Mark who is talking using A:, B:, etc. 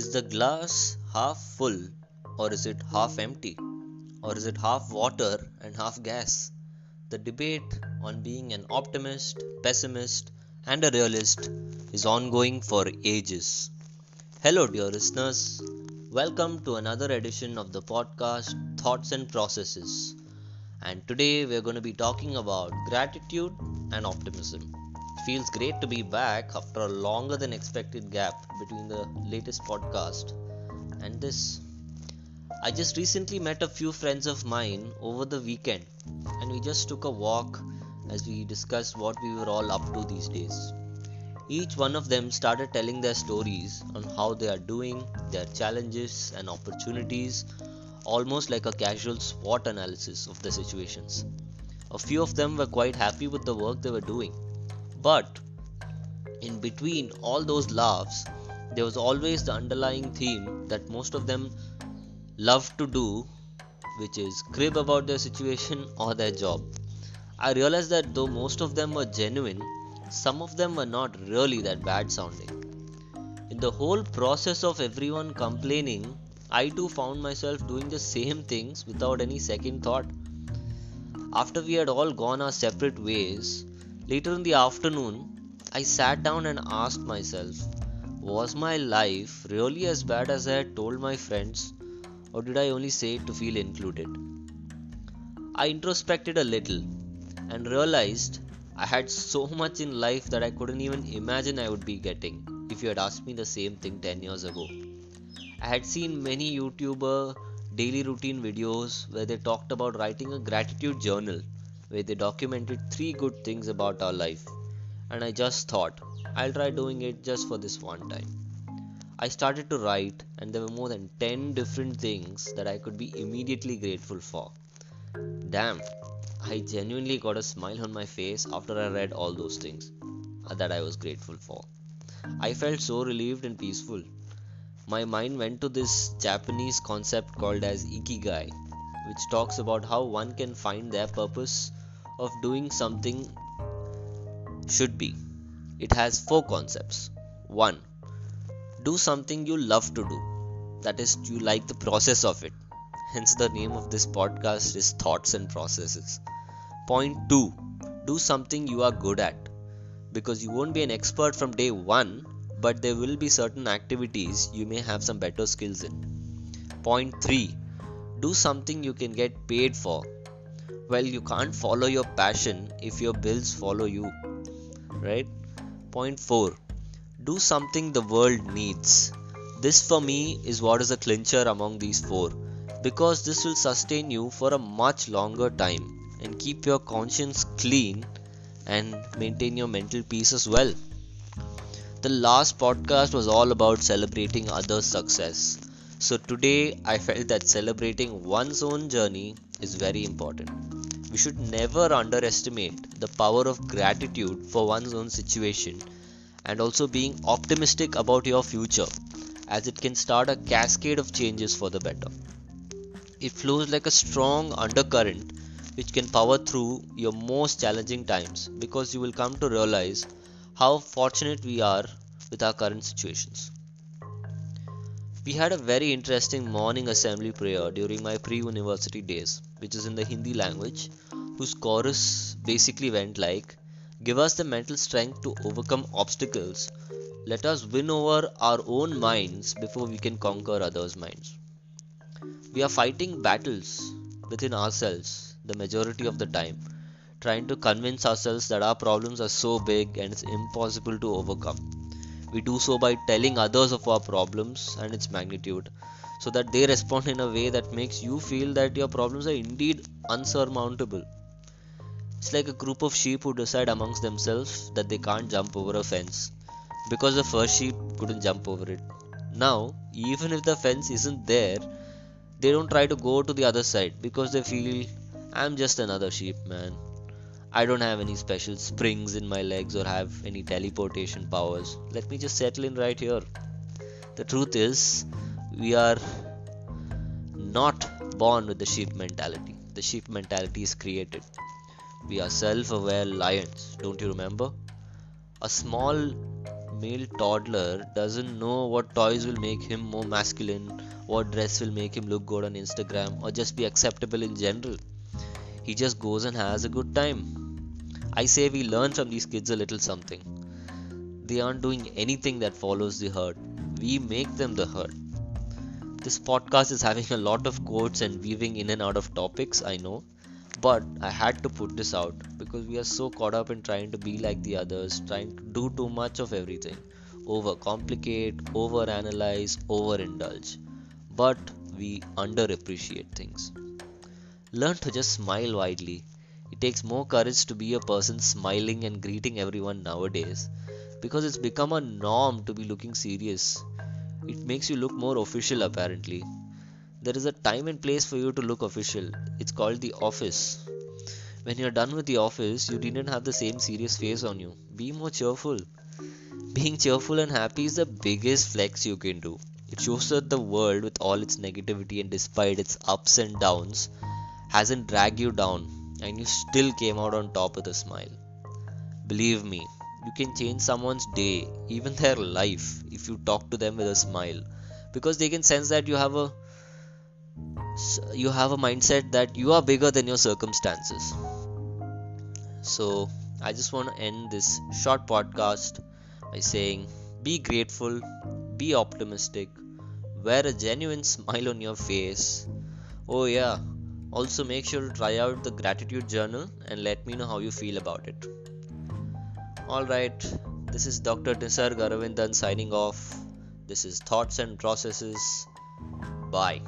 A: Is the glass half full or is it half empty? Or is it half water and half gas? The debate on being an optimist, pessimist, and a realist is ongoing for ages. Hello, dear listeners. Welcome to another edition of the podcast Thoughts and Processes. And today we're going to be talking about gratitude and optimism. It feels great to be back after a longer than expected gap between the latest podcast and this. I just recently met a few friends of mine over the weekend and we just took a walk as we discussed what we were all up to these days. Each one of them started telling their stories on how they are doing, their challenges and opportunities, almost like a casual SWOT analysis of the situations. A few of them were quite happy with the work they were doing. But in between all those laughs, there was always the underlying theme that most of them love to do, which is crib about their situation or their job. I realized that though most of them were genuine, some of them were not really that bad sounding. In the whole process of everyone complaining, I too found myself doing the same things without any second thought. After we had all gone our separate ways, later in the afternoon, I sat down and asked myself, was my life really as bad as I had told my friends, or did I only say it to feel included? I introspected a little and realized I had so much in life that I couldn't even imagine I would be getting if you had asked me the same thing 10 years ago. I had seen many YouTuber daily routine videos where they talked about writing a gratitude journal where they documented three good things about our life. And I just thought, I'll try doing it just for this one time. I started to write, and there were more than 10 different things that I could be immediately grateful for. Damn, I genuinely got a smile on my face after I read all those things uh, that I was grateful for. I felt so relieved and peaceful. My mind went to this Japanese concept called as ikigai, which talks about how one can find their purpose of doing something should be. It has four concepts. 1. Do something you love to do. That is, you like the process of it. Hence, the name of this podcast is Thoughts and Processes. Point 2. Do something you are good at. Because you won't be an expert from day 1, but there will be certain activities you may have some better skills in. Point 3. Do something you can get paid for. Well, you can't follow your passion if your bills follow you. Right? Point 4. Do something the world needs. This for me is what is a clincher among these four because this will sustain you for a much longer time and keep your conscience clean and maintain your mental peace as well. The last podcast was all about celebrating others' success. So today I felt that celebrating one's own journey is very important. We should never underestimate the power of gratitude for one's own situation and also being optimistic about your future as it can start a cascade of changes for the better. It flows like a strong undercurrent which can power through your most challenging times because you will come to realize how fortunate we are with our current situations. We had a very interesting morning assembly prayer during my pre university days, which is in the Hindi language, whose chorus basically went like Give us the mental strength to overcome obstacles. Let us win over our own minds before we can conquer others' minds. We are fighting battles within ourselves the majority of the time, trying to convince ourselves that our problems are so big and it's impossible to overcome. We do so by telling others of our problems and its magnitude, so that they respond in a way that makes you feel that your problems are indeed unsurmountable. It's like a group of sheep who decide amongst themselves that they can't jump over a fence because the first sheep couldn't jump over it. Now, even if the fence isn't there, they don't try to go to the other side because they feel I'm just another sheep, man. I don't have any special springs in my legs or have any teleportation powers. Let me just settle in right here. The truth is, we are not born with the sheep mentality. The sheep mentality is created. We are self aware lions, don't you remember? A small male toddler doesn't know what toys will make him more masculine, what dress will make him look good on Instagram, or just be acceptable in general. He just goes and has a good time. I say we learn from these kids a little something. They aren't doing anything that follows the herd, we make them the herd. This podcast is having a lot of quotes and weaving in and out of topics, I know, but I had to put this out because we are so caught up in trying to be like the others, trying to do too much of everything, overcomplicate, overanalyze, overindulge. But we underappreciate things. Learn to just smile widely. It takes more courage to be a person smiling and greeting everyone nowadays because it's become a norm to be looking serious. It makes you look more official, apparently. There is a time and place for you to look official. It's called the office. When you're done with the office, you didn't have the same serious face on you. Be more cheerful. Being cheerful and happy is the biggest flex you can do. It shows that the world, with all its negativity and despite its ups and downs, hasn't dragged you down and you still came out on top with a smile. Believe me, you can change someone's day, even their life, if you talk to them with a smile because they can sense that you have a you have a mindset that you are bigger than your circumstances. So, I just want to end this short podcast by saying be grateful, be optimistic, wear a genuine smile on your face. Oh, yeah, also make sure to try out the gratitude journal and let me know how you feel about it. Alright, this is Dr. Nisarg Aravindan signing off. This is Thoughts and Processes. Bye.